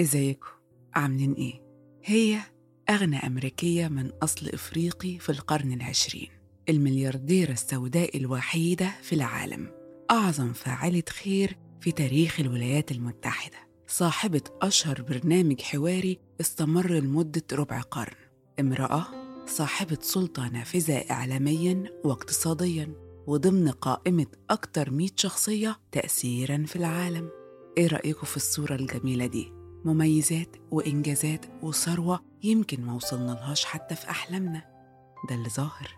ازيكم عاملين إيه؟ هي أغنى أمريكية من أصل إفريقي في القرن العشرين المليارديرة السوداء الوحيدة في العالم أعظم فاعلة خير في تاريخ الولايات المتحدة صاحبة أشهر برنامج حواري استمر لمدة ربع قرن امرأة صاحبة سلطة نافذة إعلامياً واقتصادياً وضمن قائمة أكتر 100 شخصية تأثيراً في العالم إيه رأيكم في الصورة الجميلة دي؟ مميزات وإنجازات وثروة يمكن ما وصلنا لهاش حتى في أحلامنا. ده اللي ظاهر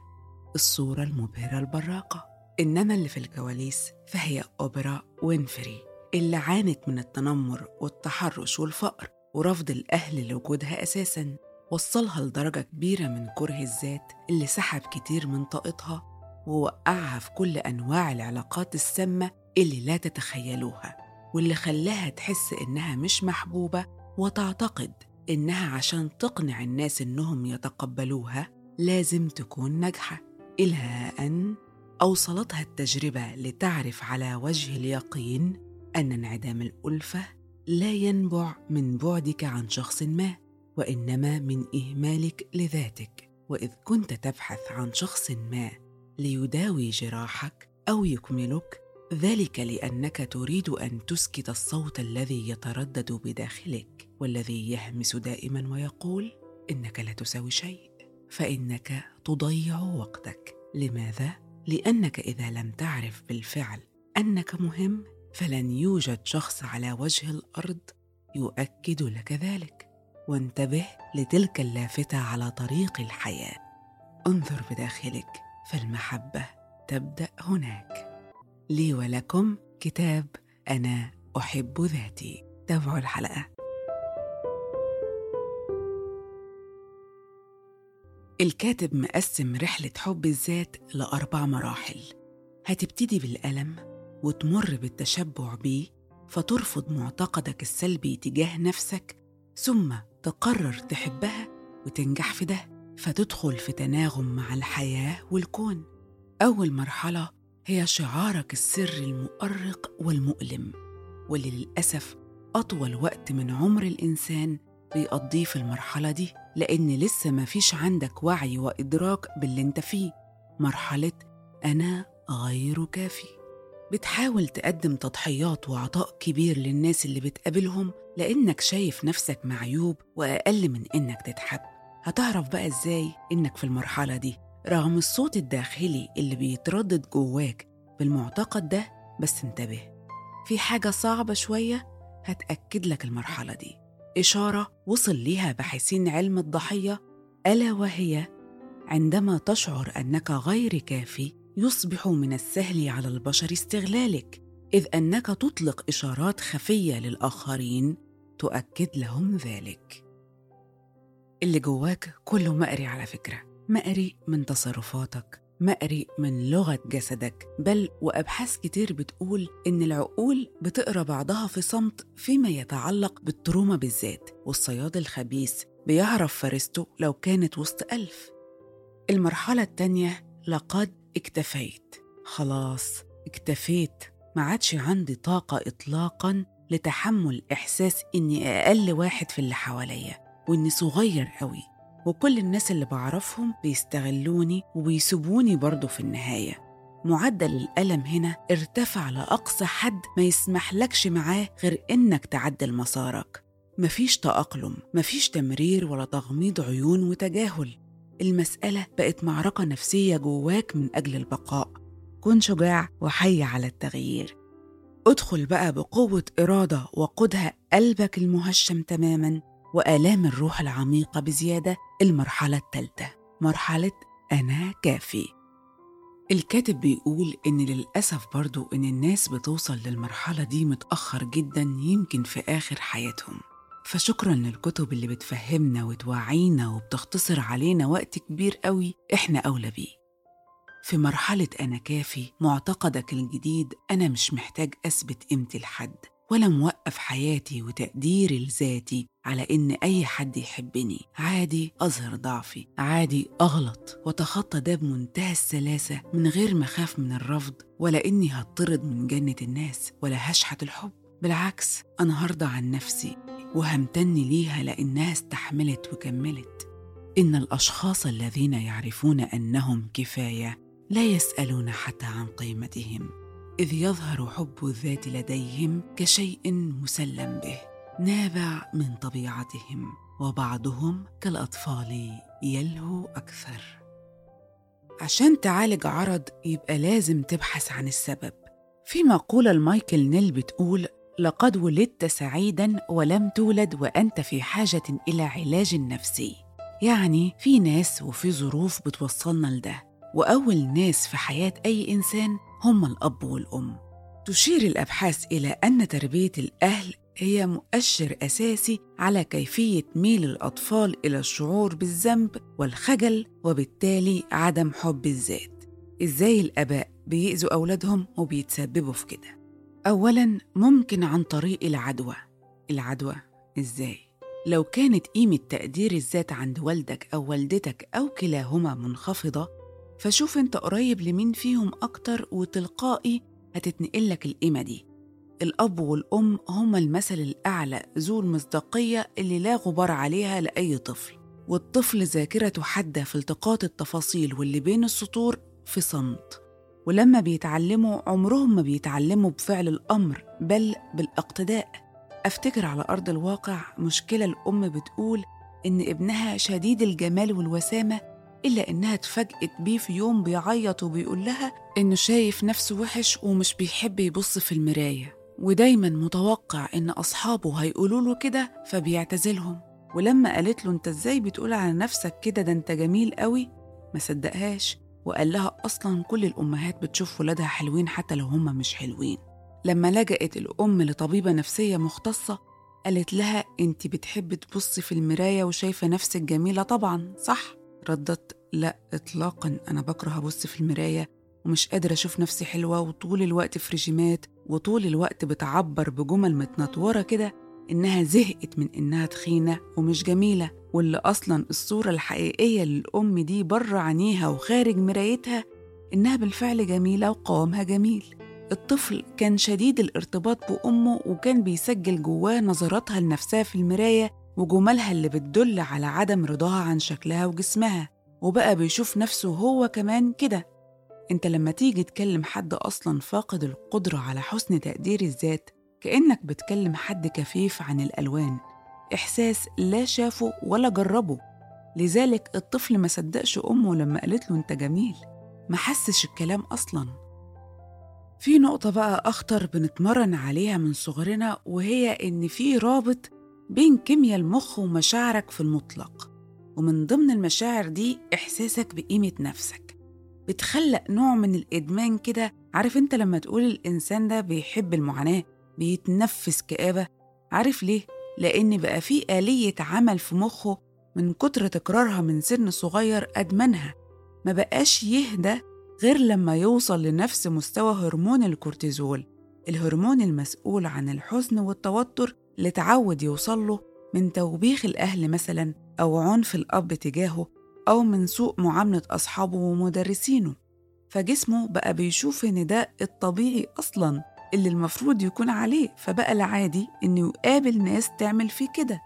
الصورة المبهرة البراقة. إنما اللي في الكواليس فهي أوبرا وينفري اللي عانت من التنمر والتحرش والفقر ورفض الأهل لوجودها أساساً. وصلها لدرجة كبيرة من كره الذات اللي سحب كتير من طاقتها ووقعها في كل أنواع العلاقات السامة اللي لا تتخيلوها. واللي خلاها تحس إنها مش محبوبة وتعتقد إنها عشان تقنع الناس إنهم يتقبلوها لازم تكون ناجحة إلى أن أوصلتها التجربة لتعرف على وجه اليقين أن انعدام الألفة لا ينبع من بعدك عن شخص ما وإنما من إهمالك لذاتك. وإذ كنت تبحث عن شخص ما ليداوي جراحك أو يكملك ذلك لأنك تريد أن تسكت الصوت الذي يتردد بداخلك والذي يهمس دائما ويقول إنك لا تساوي شيء فإنك تضيع وقتك. لماذا؟ لأنك إذا لم تعرف بالفعل أنك مهم فلن يوجد شخص على وجه الأرض يؤكد لك ذلك. وانتبه لتلك اللافتة على طريق الحياة. انظر بداخلك فالمحبة تبدأ هناك. لي ولكم كتاب أنا أحب ذاتي. تابعوا الحلقة. الكاتب مقسم رحلة حب الذات لأربع مراحل. هتبتدي بالألم وتمر بالتشبع بيه فترفض معتقدك السلبي تجاه نفسك ثم تقرر تحبها وتنجح في ده فتدخل في تناغم مع الحياة والكون. أول مرحلة هي شعارك السري المؤرق والمؤلم واللي للأسف أطول وقت من عمر الإنسان بيقضيه في المرحلة دي لأن لسه ما فيش عندك وعي وإدراك باللي أنت فيه. مرحلة أنا غير كافي. بتحاول تقدم تضحيات وعطاء كبير للناس اللي بتقابلهم لأنك شايف نفسك معيوب وأقل من إنك تتحب. هتعرف بقى إزاي إنك في المرحلة دي؟ رغم الصوت الداخلي اللي بيتردد جواك بالمعتقد ده بس انتبه في حاجة صعبة شوية هتأكد لك المرحلة دي. إشارة وصل ليها باحثين علم الضحية ألا وهي عندما تشعر أنك غير كافي يصبح من السهل على البشر استغلالك إذ أنك تطلق إشارات خفية للآخرين تؤكد لهم ذلك. اللي جواك كله مقري على فكرة. مقري من تصرفاتك مقري من لغة جسدك بل وأبحاث كتير بتقول إن العقول بتقرأ بعضها في صمت فيما يتعلق بال trauma بالذات والصياد الخبيث بيعرف فريسته لو كانت وسط ألف. المرحلة التانية لقد اكتفيت. خلاص اكتفيت. ما عادش عندي طاقة إطلاقا لتحمل إحساس إني أقل واحد في اللي حواليا وإني صغير قوي وكل الناس اللي بعرفهم بيستغلوني وبيسيبوني برضه في النهاية. معدل الألم هنا ارتفع لأقصى حد ما يسمح لكش معاه غير إنك تعدل مسارك. مفيش تأقلم مفيش تمرير ولا تغميض عيون وتجاهل. المسألة بقت معركة نفسية جواك من أجل البقاء. كن شجاع وحي على التغيير. ادخل بقى بقوة إرادة وقودها قلبك المهشم تماما. وآلام الروح العميقة بزيادة المرحلة الثالثة مرحلة أنا كافي. الكاتب بيقول إن للأسف برضو إن الناس بتوصل للمرحلة دي متأخر جدا يمكن في آخر حياتهم. فشكرا للكتب اللي بتفهمنا وتوعينا وبتختصر علينا وقت كبير قوي إحنا أولى بيه. في مرحلة أنا كافي معتقدك الجديد أنا مش محتاج أثبت قيمتي لحد ولا موقف حياتي وتقديري لذاتي على إن أي حد يحبني. عادي أظهر ضعفي عادي أغلط وأتخطى ده بمنتهى السلاسة من غير ما أخاف من الرفض ولا إني هطرد من جنة الناس ولا هشحت الحب. بالعكس أنا هرضى عن نفسي وهمتن ليها لأنها استحملت وكملت. إن الأشخاص الذين يعرفون أنهم كفاية لا يسألون حتى عن قيمتهم. إذ يظهر حب الذات لديهم كشيء مسلم به نابع من طبيعتهم وبعضهم كالأطفال يلهو أكثر. عشان تعالج عرض يبقى لازم تبحث عن السبب. في مقولة لمايكل نيل بتقول لقد ولدت سعيدا ولم تولد وأنت في حاجة إلى علاج نفسي. يعني في ناس وفي ظروف بتوصلنا لده. وأول ناس في حياة أي إنسان هم الأب والأم. تشير الأبحاث إلى أن تربية الأهل هي مؤشر أساسي على كيفية ميل الأطفال إلى الشعور بالذنب والخجل وبالتالي عدم حب الذات. إزاي الآباء بيأذوا أولادهم وبيتسببوا في كده؟ أولاً ممكن عن طريق العدوى. العدوى إزاي؟ لو كانت قيمة تقدير الذات عند والدك أو والدتك أو كلاهما منخفضة فشوف أنت قريب لمين فيهم أكتر وتلقائي هتتنقلك القيمة دي. الأب والأم هما المثل الأعلى ذو المصداقية اللي لا غبار عليها لأي طفل. والطفل ذاكرته حادة في التقاط التفاصيل واللي بين السطور في صمت. ولما بيتعلموا عمرهم ما بيتعلموا بفعل الأمر بل بالإقتداء. أفتكر على أرض الواقع مشكلة الأم بتقول إن ابنها شديد الجمال والوسامة إلا إنها اتفاجئت بيه في يوم بيعيط وبيقول لها إنه شايف نفسه وحش ومش بيحب يبص في المراية. ودايما متوقع إن أصحابه هيقولوا له كده فبيعتزلهم. ولما قالت له أنت إزاي بتقول على نفسك كده؟ ده أنت جميل قوي. ما صدقهاش. وقال لها أصلا كل الأمهات بتشوف ولادها حلوين حتى لو هم مش حلوين. لما لجأت الأم لطبيبة نفسية مختصة قالت لها أنت بتحبي تبصي في المراية وشايفة نفسك جميلة طبعا صح؟ ردت لا إطلاقا. أنا بكره أبص في المراية ومش قادرة أشوف نفسي حلوة وطول الوقت في رجيمات وطول الوقت بتعبر بجمل متنطورة كده إنها زهقت من إنها تخينة ومش جميلة. واللي أصلا الصورة الحقيقية للأم دي بره عينيها وخارج مرايتها إنها بالفعل جميلة وقوامها جميل. الطفل كان شديد الارتباط بأمه وكان بيسجل جواه نظراتها لنفسها في المراية وجمالها اللي بتدل على عدم رضاها عن شكلها وجسمها وبقى بيشوف نفسه هو كمان كده. انت لما تيجي تكلم حد أصلا فاقد القدرة على حسن تقدير الذات كأنك بتكلم حد كفيف عن الألوان. إحساس لا شافه ولا جربه. لذلك الطفل ما صدقش أمه لما قالت له أنت جميل. ما حسش الكلام أصلا. في نقطة بقى أخطر بنتمرن عليها من صغرنا وهي إن في رابط بين كيمياء المخ ومشاعرك في المطلق. ومن ضمن المشاعر دي إحساسك بقيمة نفسك. بتخلق نوع من الإدمان كده. عارف أنت لما تقول الإنسان ده بيحب المعاناة بيتنفس كآبة؟ عارف ليه؟ لأن بقى في آلية عمل في مخه من كتر تكرارها من سن صغير أدمنها. ما بقاش يهدى غير لما يوصل لنفس مستوى هرمون الكورتيزول الهرمون المسؤول عن الحزن والتوتر اللي يوصل له من توبيخ الأهل مثلا أو عنف الأب تجاهه أو من سوء معاملة أصحابه ومدرسينه. فجسمه بقى بيشوف إن ده الطبيعي أصلا اللي المفروض يكون عليه فبقى العادي إنه يقابل ناس تعمل فيه كده.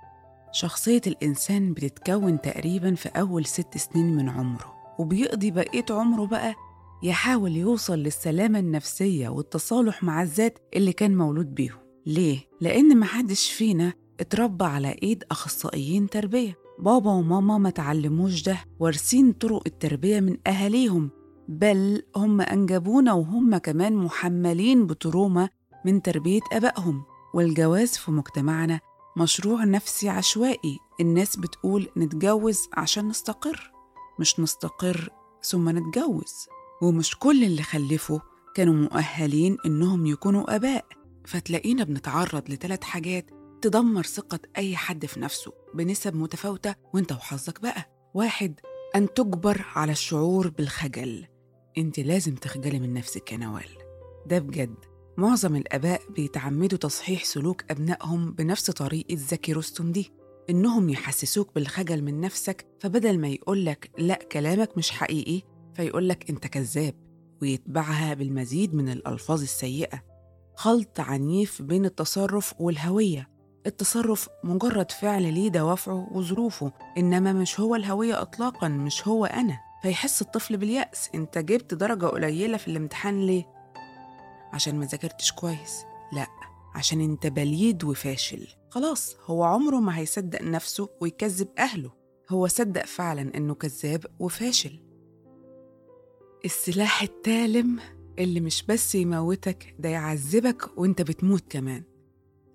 شخصية الإنسان بتتكون تقريبا في أول ست سنين من عمره وبيقضي بقية عمره بقى يحاول يوصل للسلامة النفسية والتصالح مع الذات اللي كان مولود بيهم. ليه؟ لأن محدش فينا اتربى على إيد أخصائيين تربية. بابا وماما ما تعلموش ده وارثين طرق التربية من أهاليهم. بل هم أنجبونا وهم كمان محملين بتروما من تربية أبائهم. والجواز في مجتمعنا مشروع نفسي عشوائي. الناس بتقول نتجوز عشان نستقر. مش نستقر ثم نتجوز. ومش كل اللي خلفوا كانوا مؤهلين إنهم يكونوا آباء. فتلاقينا بنتعرض لثلاث حاجات تدمر ثقة أي حد في نفسه بنسب متفاوتة وأنت وحظك بقى. واحد أن تجبر على الشعور بالخجل. أنت لازم تخجلي من نفسك يا نوال. ده بجد. معظم الآباء بيتعمدوا تصحيح سلوك أبنائهم بنفس طريقة زكي رستم دي. إنهم يحسسوك بالخجل من نفسك فبدل ما يقولك لا كلامك مش حقيقي فيقولك أنت كذاب ويتبعها بالمزيد من الألفاظ السيئة. خلط عنيف بين التصرف والهوية. التصرف مجرد فعل ليه دوافعه وظروفه إنما مش هو الهوية إطلاقا مش هو أنا. فيحس الطفل باليأس أنت جبت درجة قليلة في الامتحان ليه؟ عشان ما ذاكرتش كويس. لا عشان أنت بليد وفاشل. خلاص هو عمره ما هيصدق نفسه ويكذب أهله. هو صدق فعلا إنه كذاب وفاشل. السلاح التالم اللي مش بس يموتك ده يعذبك وانت بتموت كمان.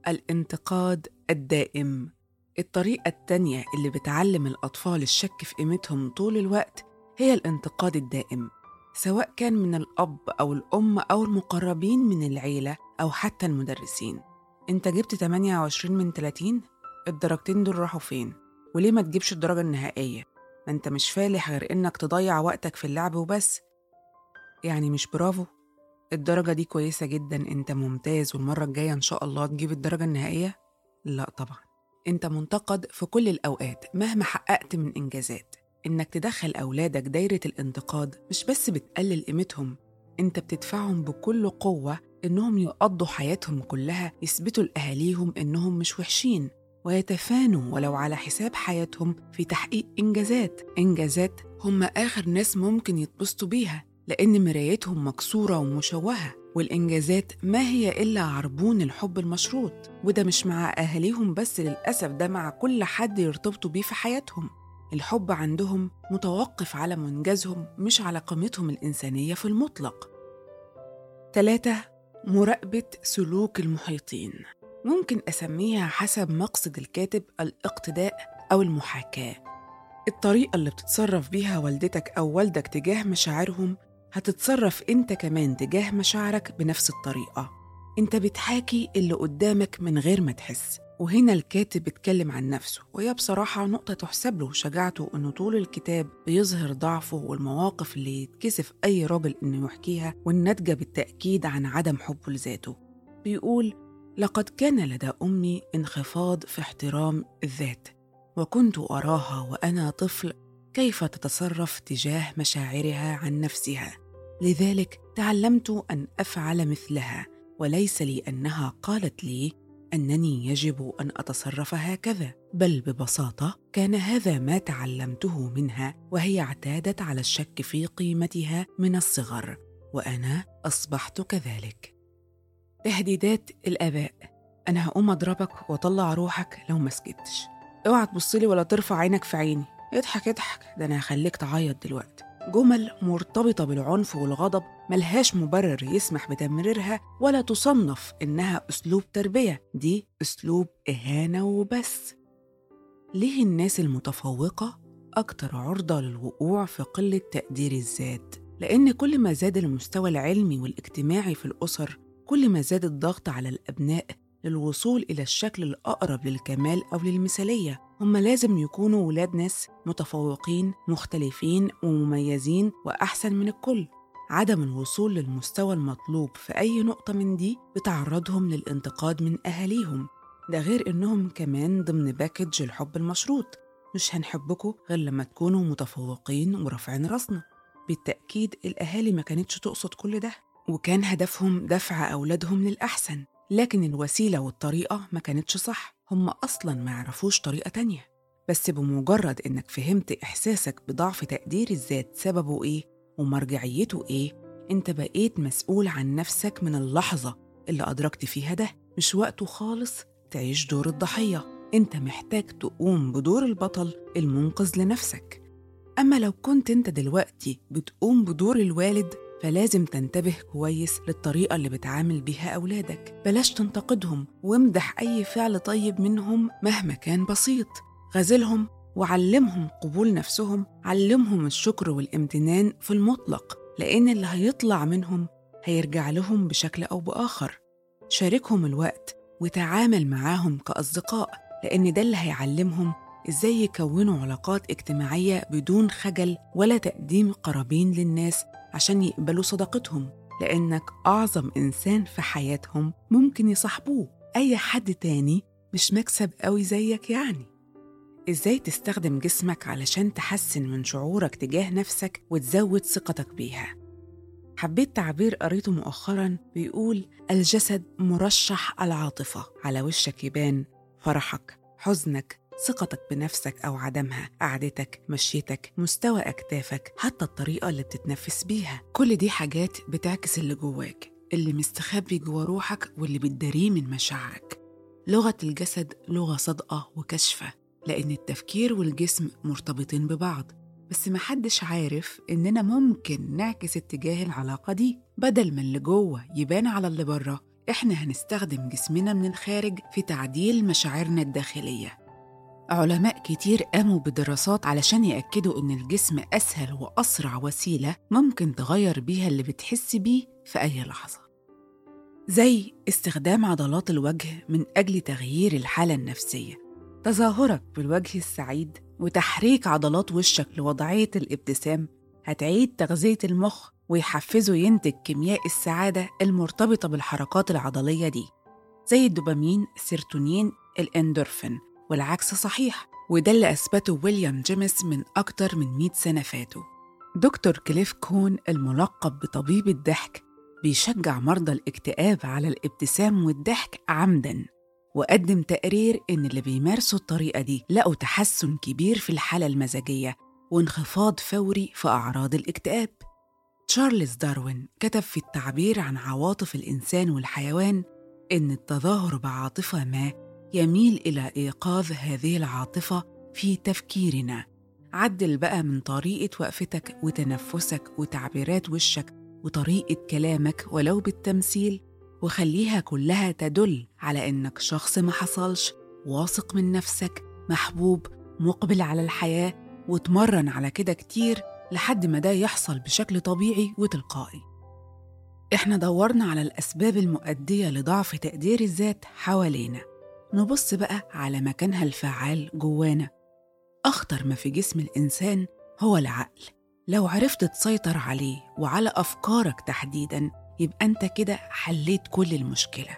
الانتقاد الدائم. الطريقة التانية اللي بتعلم الأطفال الشك في قيمتهم طول الوقت هي الانتقاد الدائم. سواء كان من الأب أو الأم أو المقربين من العيلة أو حتى المدرسين. أنت جبت 28 من 30 الدرجتين دول راحوا فين؟ وليه ما تجيبش الدرجة النهائية؟ ما أنت مش فالح غير إنك تضيع وقتك في اللعب وبس. يعني مش برافو. الدرجة دي كويسة جدا. أنت ممتاز والمرة الجاية إن شاء الله تجيب الدرجة النهائية؟ لا طبعا. أنت منتقد في كل الأوقات مهما حققت من إنجازات. إنك تدخل أولادك دايرة الانتقاد مش بس بتقلل قيمتهم أنت بتدفعهم بكل قوة إنهم يقضوا حياتهم كلها يثبتوا لأهاليهم إنهم مش وحشين ويتفانوا ولو على حساب حياتهم في تحقيق إنجازات. إنجازات هم آخر ناس ممكن يتبسطوا بيها. لأن مرايتهم مكسورة ومشوهة والإنجازات ما هي إلا عربون الحب المشروط. وده مش مع أهاليهم بس للأسف ده مع كل حد يرتبطوا بيه في حياتهم. الحب عندهم متوقف على منجزهم مش على قيمتهم الإنسانية في المطلق. ثلاثة مراقبة سلوك المحيطين. ممكن أسميها حسب مقصد الكاتب الاقتداء أو المحاكاة. الطريقة اللي بتتصرف بيها والدتك أو والدك تجاه مشاعرهم هتتصرف انت كمان تجاه مشاعرك بنفس الطريقة. انت بتحاكي اللي قدامك من غير ما تحس. وهنا الكاتب بيتكلم عن نفسه وهي بصراحة نقطة تحسب له شجاعته إنه طول الكتاب بيظهر ضعفه والمواقف اللي يتكسف أي راجل إنه يحكيها والناتجة بالتأكيد عن عدم حبه لذاته. بيقول لقد كان لدى أمي انخفاض في احترام الذات وكنت أراها وأنا طفل كيف تتصرف تجاه مشاعرها عن نفسها. لذلك تعلمت أن أفعل مثلها وليس لانها قالت لي أنني يجب أن أتصرف هكذا بل ببساطة كان هذا ما تعلمته منها وهي اعتادت على الشك في قيمتها من الصغر وأنا أصبحت كذلك. تهديدات الآباء. أنا هقوم أضربك وأطلع روحك لو ما سكتش. اوعى تبصلي ولا ترفع عينك في عيني. اضحك اضحك. ده أنا هخليك تعيط دلوقتي. جمل مرتبطة بالعنف والغضب ملهاش مبرر يسمح بتمريرها ولا تصنف إنها أسلوب تربية دي أسلوب إهانة وبس ليه الناس المتفوقة أكتر عرضة للوقوع في قلة تقدير الذات؟ لأن كل ما زاد المستوى العلمي والاجتماعي في الأسر كل ما زاد الضغط على الأبناء للوصول إلى الشكل الأقرب للكمال أو للمثالية. هم لازم يكونوا ولاد ناس متفوقين مختلفين ومميزين وأحسن من الكل. عدم الوصول للمستوى المطلوب في أي نقطة من دي بتعرضهم للانتقاد من أهاليهم. ده غير إنهم كمان ضمن باكج الحب المشروط. مش هنحبكوا غير لما تكونوا متفوقين ورافعين راسنا. بالتأكيد الأهالي ما كانتش تقصد كل ده وكان هدفهم دفع أولادهم للأحسن. لكن الوسيلة والطريقة ما كانتش صح. هم أصلا ما يعرفوش طريقة تانية. بس بمجرد إنك فهمت إحساسك بضعف تقدير الذات سببه إيه ومرجعيته إيه أنت بقيت مسؤول عن نفسك من اللحظة اللي أدركت فيها ده. مش وقته خالص تعيش دور الضحية. أنت محتاج تقوم بدور البطل المنقذ لنفسك. أما لو كنت أنت دلوقتي بتقوم بدور الوالد فلازم تنتبه كويس للطريقة اللي بتعامل بيها أولادك. بلاش تنتقدهم وامدح أي فعل طيب منهم مهما كان بسيط. غازلهم وعلمهم قبول نفسهم. علمهم الشكر والامتنان في المطلق لأن اللي هيطلع منهم هيرجع لهم بشكل أو بآخر. شاركهم الوقت وتعامل معاهم كأصدقاء لأن ده اللي هيعلمهم إزاي يكونوا علاقات اجتماعية بدون خجل ولا تقديم قرابين للناس عشان يقبلوا صداقتهم؟ لأنك أعظم إنسان في حياتهم ممكن يصاحبوه. أي حد تاني مش مكسب قوي زيك يعني. إزاي تستخدم جسمك علشان تحسن من شعورك تجاه نفسك وتزود ثقتك بيها؟ حبيت تعبير قريته مؤخرا بيقول الجسد مرشح العاطفة. على وشك يبان فرحك حزنك ثقتك بنفسك أو عدمها قعدتك مشيتك مستوى أكتافك حتى الطريقة اللي بتتنفس بيها. كل دي حاجات بتعكس اللي جواك اللي مستخبي جوا روحك واللي بتداريه من مشاعرك. لغة الجسد لغة صادقة وكشفة لأن التفكير والجسم مرتبطين ببعض. بس محدش عارف إننا ممكن نعكس اتجاه العلاقة دي. بدل ما اللي جوه يبان على اللي بره إحنا هنستخدم جسمنا من الخارج في تعديل مشاعرنا الداخلية. علماء كتير قاموا بدراسات علشان يأكدوا إن الجسم أسهل وأسرع وسيلة ممكن تغير بيها اللي بتحس بيه في أي لحظة. زي استخدام عضلات الوجه من أجل تغيير الحالة النفسية تظاهرك بالوجه السعيد وتحريك عضلات وشك لوضعية الابتسام. هتعيد تغذية المخ ويحفزه ينتج كيمياء السعادة المرتبطة بالحركات العضلية دي زي الدوبامين، السيرتونين، الإندورفين. والعكس صحيح وده اللي أثبته ويليام جيمس من أكتر من 100 سنة فاتوا. دكتور كليف كون الملقب بطبيب الضحك بيشجع مرضى الاكتئاب على الابتسام والضحك عمداً وقدم تقرير إن اللي بيمارسوا الطريقة دي لقوا تحسن كبير في الحالة المزاجية وانخفاض فوري في أعراض الاكتئاب. تشارلز داروين كتب في التعبير عن عواطف الإنسان والحيوان إن التظاهر بعاطفة ما يميل إلى إيقاظ هذه العاطفة في تفكيرنا. عدل بقى من طريقة وقفتك وتنفسك وتعبيرات وشك وطريقة كلامك ولو بالتمثيل وخليها كلها تدل على إنك شخص ما حصلش واثق من نفسك محبوب مقبل على الحياة وتمرن على كده كتير لحد ما ده يحصل بشكل طبيعي وتلقائي. إحنا دورنا على الأسباب المؤدية لضعف تقدير الذات حوالينا. نبص بقى على مكانها الفعال جوانا. أخطر ما في جسم الإنسان هو العقل. لو عرفت تسيطر عليه وعلى أفكارك تحديداً يبقى أنت كده حليت كل المشكلة.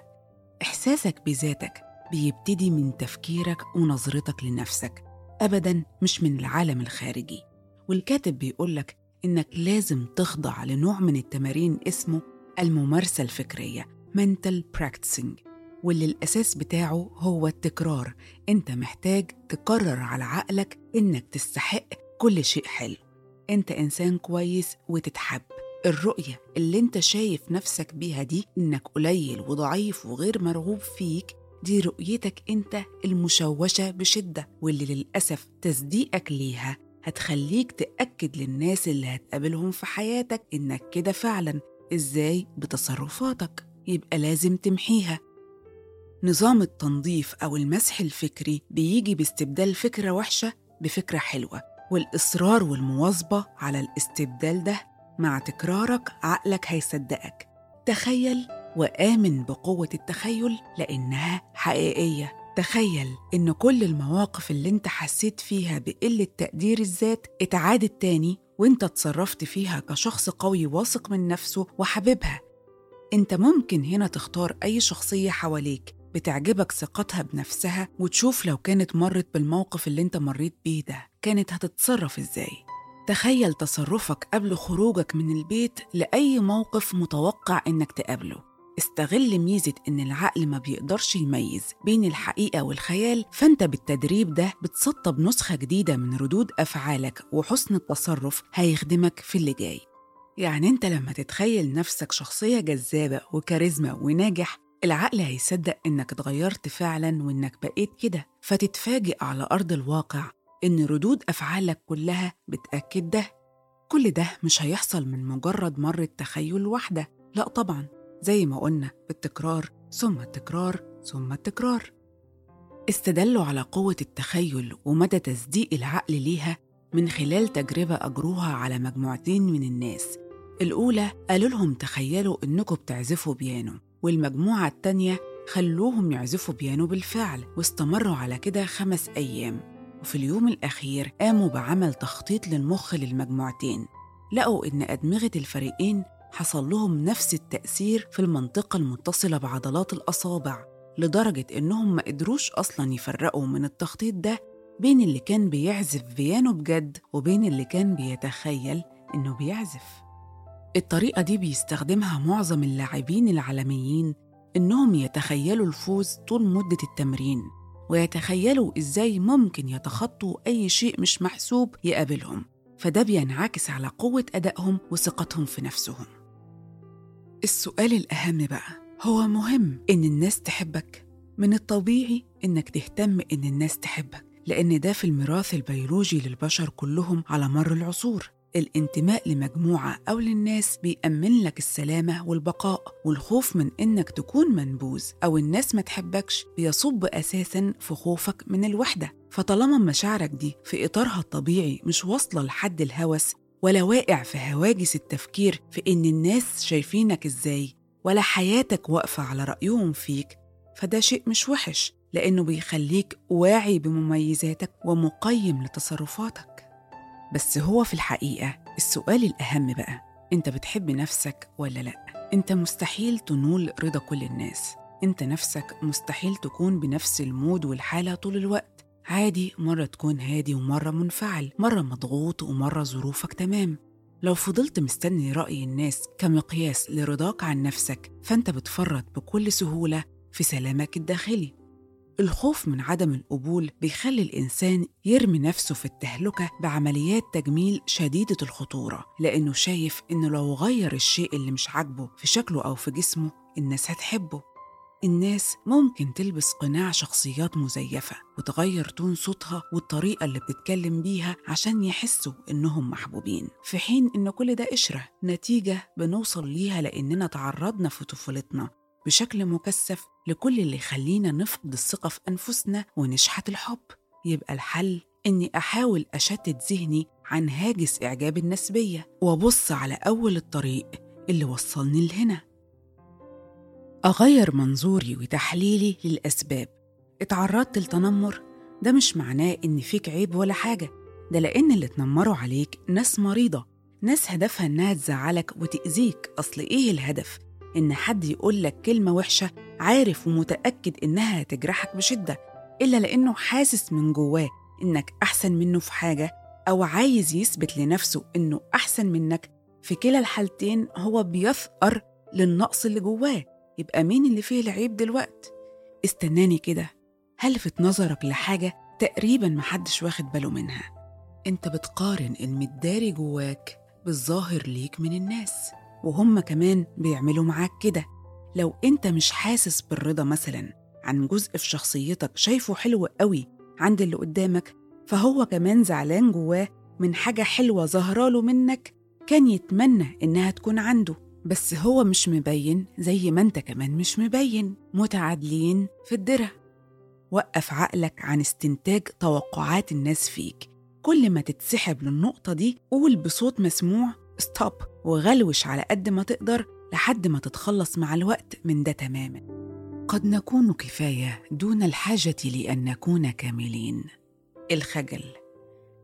إحساسك بذاتك بيبتدي من تفكيرك ونظرتك لنفسك. أبداً مش من العالم الخارجي. والكاتب بيقولك إنك لازم تخضع لنوع من التمارين اسمه الممارسة الفكرية mental practicing. واللي الأساس بتاعه هو التكرار. أنت محتاج تكرر على عقلك إنك تستحق كل شيء حلو. أنت إنسان كويس وتتحب. الرؤية اللي أنت شايف نفسك بيها دي إنك قليل وضعيف وغير مرغوب فيك دي رؤيتك أنت المشوشة بشدة واللي للأسف تصديقك ليها هتخليك تأكد للناس اللي هتقابلهم في حياتك إنك كده فعلا. إزاي؟ بتصرفاتك. يبقى لازم تمحيها. نظام التنظيف أو المسح الفكري بيجي باستبدال فكرة وحشة بفكرة حلوة والإصرار والمواظبة على الاستبدال ده مع تكرارك عقلك هيصدقك. تخيل وآمن بقوة التخيل لأنها حقيقية. تخيل إن كل المواقف اللي أنت حسيت فيها بقلة تقدير الذات اتعادت تاني وأنت اتصرفت فيها كشخص قوي واثق من نفسه وحبيبها. أنت ممكن هنا تختار أي شخصية حواليك. بتعجبك ثقتها بنفسها وتشوف لو كانت مرت بالموقف اللي انت مريت بيه ده كانت هتتصرف إزاي. تخيل تصرفك قبل خروجك من البيت لأي موقف متوقع إنك تقابله. استغل ميزة إن العقل ما بيقدرش يميز بين الحقيقة والخيال فأنت بالتدريب ده بتسطب نسخة جديدة من ردود أفعالك وحسن التصرف هيخدمك في اللي جاي. يعني أنت لما تتخيل نفسك شخصية جذابة وكاريزما وناجح العقل هيصدق إنك اتغيرت فعلا وإنك بقيت كده. فتتفاجئ على أرض الواقع إن ردود أفعالك كلها بتأكد ده. كل ده مش هيحصل من مجرد مرة تخيل واحدة. لا طبعا زي ما قلنا بالتكرار ثم التكرار ثم التكرار. استدلوا على قوة التخيل ومدى تصديق العقل ليها من خلال تجربة أجروها على مجموعتين من الناس. الأولى قالوا لهم تخيلوا إنكم بتعزفوا بيانو. والمجموعة التانية خلوهم يعزفوا بيانو بالفعل واستمروا على كده خمس أيام. وفي اليوم الأخير قاموا بعمل تخطيط للمخ للمجموعتين. لقوا إن أدمغة الفريقين حصل لهم نفس التأثير في المنطقة المتصلة بعضلات الأصابع لدرجة إنهم ما قدروش أصلاً يفرقوا من التخطيط ده بين اللي كان بيعزف بيانو بجد وبين اللي كان بيتخيل إنه بيعزف. الطريقة دي بيستخدمها معظم اللاعبين العالميين إنهم يتخيلوا الفوز طول مدة التمرين ويتخيلوا إزاي ممكن يتخطوا أي شيء مش محسوب يقابلهم فده بينعكس على قوة أدائهم وثقتهم في نفسهم. السؤال الأهم بقى هو مهم إن الناس تحبك. من الطبيعي إنك تهتم إن الناس تحبك لأن ده في الميراث البيولوجي للبشر كلهم على مر العصور. الانتماء لمجموعة أو للناس بيأمن لك السلامة والبقاء والخوف من إنك تكون منبوذ أو الناس ما تحبكش بيصب أساساً في خوفك من الوحدة. فطالما مشاعرك دي في إطارها الطبيعي مش واصلة لحد الهوس ولا واقع في هواجس التفكير في إن الناس شايفينك إزاي ولا حياتك واقفة على رأيهم فيك فده شيء مش وحش لأنه بيخليك واعي بمميزاتك ومقيم لتصرفاتك. بس هو في الحقيقة السؤال الأهم بقى أنت بتحب نفسك ولا لأ؟ أنت مستحيل تنول رضا كل الناس. أنت نفسك مستحيل تكون بنفس المود والحالة طول الوقت. عادي مرة تكون هادي ومرة منفعل مرة مضغوط ومرة ظروفك تمام. لو فضلت مستني رأي الناس كمقياس لرضاك عن نفسك فأنت بتفرط بكل سهولة في سلامك الداخلي. الخوف من عدم القبول بيخلي الإنسان يرمي نفسه في التهلكة بعمليات تجميل شديدة الخطورة لأنه شايف إنه لو غير الشيء اللي مش عاجبه في شكله أو في جسمه الناس هتحبه. الناس ممكن تلبس قناع شخصيات مزيفة وتغير تون صوتها والطريقة اللي بتتكلم بيها عشان يحسوا إنهم محبوبين في حين إن كل ده قشرة نتيجة بنوصل ليها لأننا تعرضنا في طفولتنا. بشكل مكثف لكل اللي يخلينا نفقد الثقة في أنفسنا ونشحت الحب. يبقى الحل إني أحاول أشتت ذهني عن هاجس إعجاب الناس بيا وأبص على أول الطريق اللي وصلني لهنا. أغير منظوري وتحليلي للأسباب. اتعرضت لتنمر ده مش معناه إن فيك عيب ولا حاجة. ده لأن اللي اتنمروا عليك ناس مريضة ناس هدفها إنها تزعلك وتأذيك. أصل إيه الهدف؟ إن حد يقول لك كلمة وحشة عارف ومتأكد إنها هتجرحك بشدة إلا لأنه حاسس من جواه إنك أحسن منه في حاجة أو عايز يثبت لنفسه إنه أحسن منك في كلا الحالتين هو بيثأر للنقص اللي جواه. يبقى مين اللي فيه العيب دلوقت؟ استناني كده. هلفت نظرك لحاجة تقريبا محدش واخد باله منها؟ أنت بتقارن المداري جواك بالظاهر ليك من الناس. وهم كمان بيعملوا معاك كده. لو انت مش حاسس بالرضا مثلا عن جزء في شخصيتك شايفه حلو قوي عند اللي قدامك فهو كمان زعلان جواه من حاجة حلوة ظهراله منك كان يتمنى إنها تكون عنده. بس هو مش مبين زي ما انت كمان مش مبين. متعادلين في الدرة. وقف عقلك عن استنتاج توقعات الناس فيك. كل ما تتسحب للنقطة دي قول بصوت مسموع ستوب وغلوش على قد ما تقدر لحد ما تتخلص مع الوقت من ده تماما. قد نكون كفاية دون الحاجة لأن نكون كاملين. الخجل.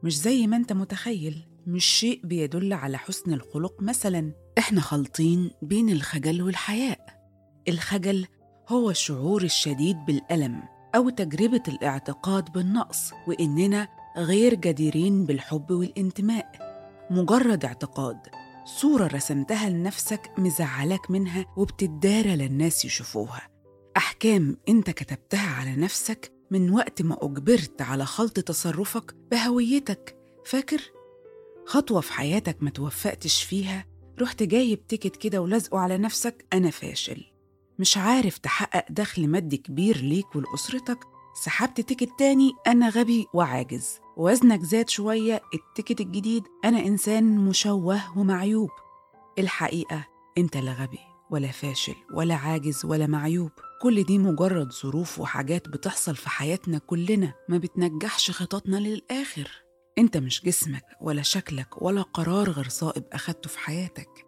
مش زي ما انت متخيل مش شيء بيدل على حسن الخلق مثلا. إحنا خالطين بين الخجل والحياء. الخجل هو الشعور الشديد بالألم أو تجربة الاعتقاد بالنقص وإننا غير جديرين بالحب والانتماء. مجرد اعتقاد صورة رسمتها لنفسك مزعلك منها وبتدارى للناس يشوفوها. أحكام أنت كتبتها على نفسك من وقت ما أجبرت على خلط تصرفك بهويتك. فاكر؟ خطوة في حياتك ما توفقتش فيها رحت جايب تيكت كده ولازقه على نفسك أنا فاشل. مش عارف تحقق دخل مادي كبير ليك ولأسرتك سحبت ticket تاني أنا غبي وعاجز. وزنك زاد شوية ال ticket الجديد أنا إنسان مشوه ومعيوب. الحقيقة أنت لا غبي ولا فاشل ولا عاجز ولا معيوب. كل دي مجرد ظروف وحاجات بتحصل في حياتنا كلنا ما بتنجحش خططنا للآخر. أنت مش جسمك ولا شكلك ولا قرار غير صائب أخدته في حياتك.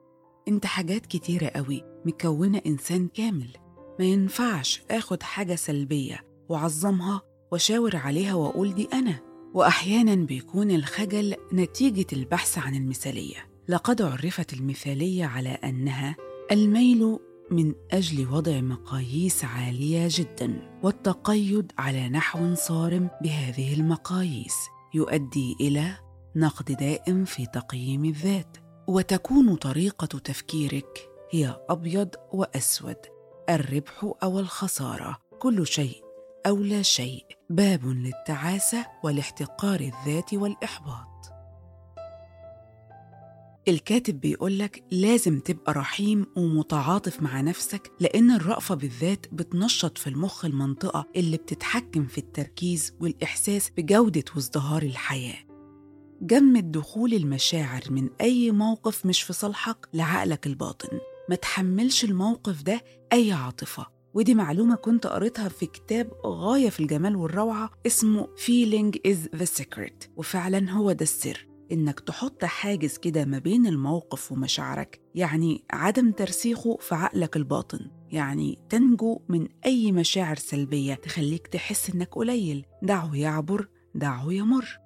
أنت حاجات كتيرة قوي مكونة إنسان كامل. ما ينفعش آخد حاجة سلبية وأعظمها وأشاور عليها وأقول دي أنا. وأحيانا بيكون الخجل نتيجة البحث عن المثالية. لقد عرفت المثالية على أنها الميل من أجل وضع مقاييس عالية جدا والتقيد على نحو صارم بهذه المقاييس يؤدي إلى نقد دائم في تقييم الذات. وتكون طريقة تفكيرك هي أبيض وأسود الربح أو الخسارة كل شيء أو لا شيء. باب للتعاسة والاحتقار الذاتي والإحباط. الكاتب بيقولك لازم تبقى رحيم ومتعاطف مع نفسك لأن الرأفة بالذات بتنشط في المخ المنطقة اللي بتتحكم في التركيز والإحساس بجودة وازدهار الحياة. جمد دخول المشاعر من أي موقف مش في صالحك لعقلك الباطن. ما تحملش الموقف ده أي عاطفة. ودي معلومة كنت قريتها في كتاب غاية في الجمال والروعة اسمه Feeling is the Secret وفعلا هو ده السر. إنك تحط حاجز كده ما بين الموقف ومشاعرك يعني عدم ترسيخه في عقلك الباطن. يعني تنجو من أي مشاعر سلبية تخليك تحس إنك قليل. دعه يعبر دعه يمر.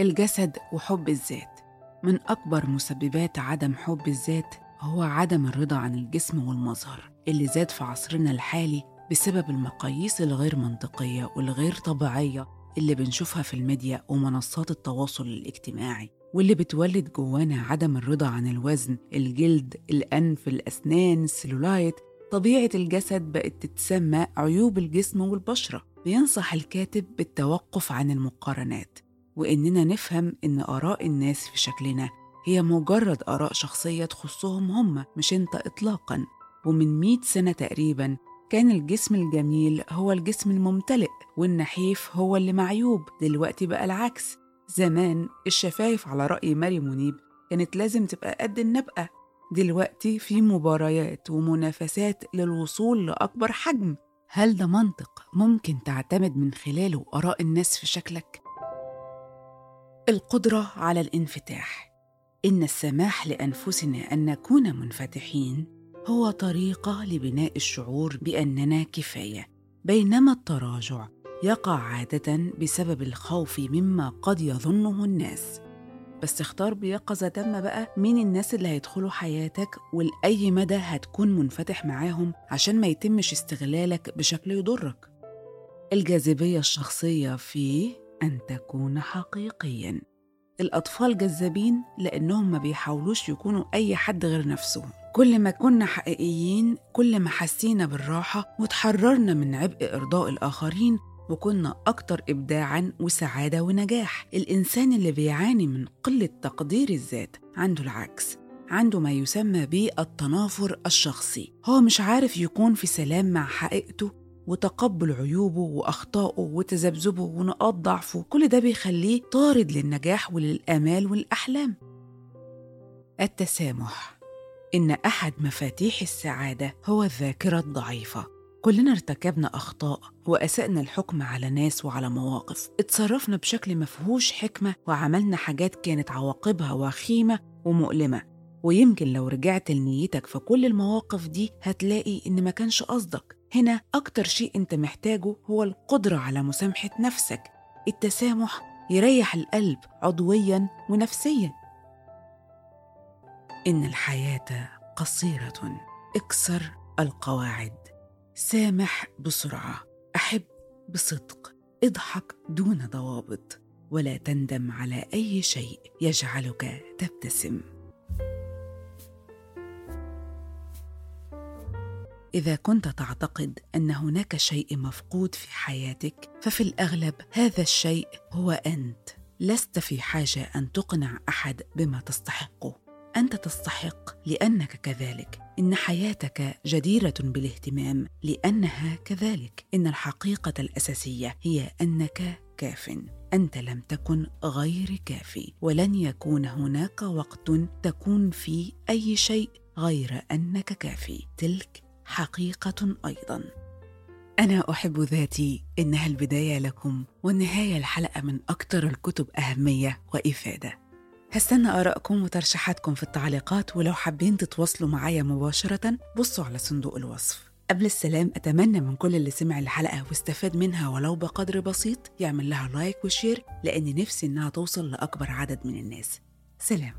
الجسد وحب الذات. من أكبر مسببات عدم حب الذات هو عدم الرضا عن الجسم والمظهر. اللي زاد في عصرنا الحالي بسبب المقاييس الغير منطقية والغير طبيعية اللي بنشوفها في الميديا ومنصات التواصل الاجتماعي واللي بتولد جوانا عدم الرضا عن الوزن الجلد الأنف الأسنان السلولايت طبيعة الجسد بقت تتسمى عيوب الجسم والبشرة. بينصح الكاتب بالتوقف عن المقارنات وإننا نفهم إن آراء الناس في شكلنا هي مجرد آراء شخصية تخصهم هم مش أنت إطلاقاً. ومن مئة سنة تقريباً كان الجسم الجميل هو الجسم الممتلئ والنحيف هو اللي معيوب. دلوقتي بقى العكس. زمان الشفايف على رأي ماري منيب كانت لازم تبقى قد النبقة دلوقتي في مباريات ومنافسات للوصول لأكبر حجم. هل ده منطق ممكن تعتمد من خلاله آراء الناس في شكلك؟ القدرة على الانفتاح. إن السماح لأنفسنا أن نكون منفتحين هو طريقة لبناء الشعور بأننا كفاية. بينما التراجع يقع عادة بسبب الخوف مما قد يظنه الناس. بس اختار بيقظة تامة بقى مين الناس اللي هيدخلوا حياتك ولأي مدى هتكون منفتح معاهم عشان ما يتمش استغلالك بشكل يضرك. الجاذبية الشخصية في أن تكون حقيقياً. الأطفال جذابين لأنهم ما بيحاولوش يكونوا أي حد غير نفسهم. كل ما كنا حقيقيين كل ما حسينا بالراحة وتحررنا من عبء إرضاء الآخرين وكنا أكتر إبداعاً وسعادة ونجاح. الإنسان اللي بيعاني من قلة تقدير الذات عنده العكس عنده ما يسمى بالتنافر الشخصي. هو مش عارف يكون في سلام مع حقيقته وتقبل عيوبه وأخطائه وتذبذبه ونقاط ضعفه. كل ده بيخليه طارد للنجاح وللآمال والأحلام. التسامح. إن أحد مفاتيح السعادة هو الذاكرة الضعيفة. كلنا ارتكبنا أخطاء وأسأنا الحكم على ناس وعلى مواقف. اتصرفنا بشكل مفهوش حكمة وعملنا حاجات كانت عواقبها وخيمة ومؤلمة. ويمكن لو رجعت لنيتك في كل المواقف دي هتلاقي إن ما كانش قصدك. هنا أكتر شيء أنت محتاجه هو القدرة على مسامحة نفسك. التسامح يريح القلب عضويا ونفسيا. إن الحياة قصيرة. اكسر القواعد. سامح بسرعة. أحب بصدق. اضحك دون ضوابط. ولا تندم على أي شيء يجعلك تبتسم. إذا كنت تعتقد أن هناك شيء مفقود في حياتك ففي الأغلب هذا الشيء هو أنت. لست في حاجة أن تقنع أحد بما تستحقه. أنت تستحق لأنك كذلك. إن حياتك جديرة بالاهتمام لأنها كذلك. إن الحقيقة الأساسية هي أنك كاف. أنت لم تكن غير كافي ولن يكون هناك وقت تكون فيه أي شيء غير أنك كافي تلك حقيقة أيضا. أنا أحب ذاتي إنها البداية لكم والنهاية الحلقة من أكثر الكتب أهمية وإفادة. هستنى آرائكم وترشيحاتكم في التعليقات ولو حابين تتواصلوا معايا مباشرة بصوا على صندوق الوصف. قبل السلام أتمنى من كل اللي سمع الحلقة واستفاد منها ولو بقدر بسيط يعمل لها like و share لأن نفسي إنها توصل لأكبر عدد من الناس. سلام.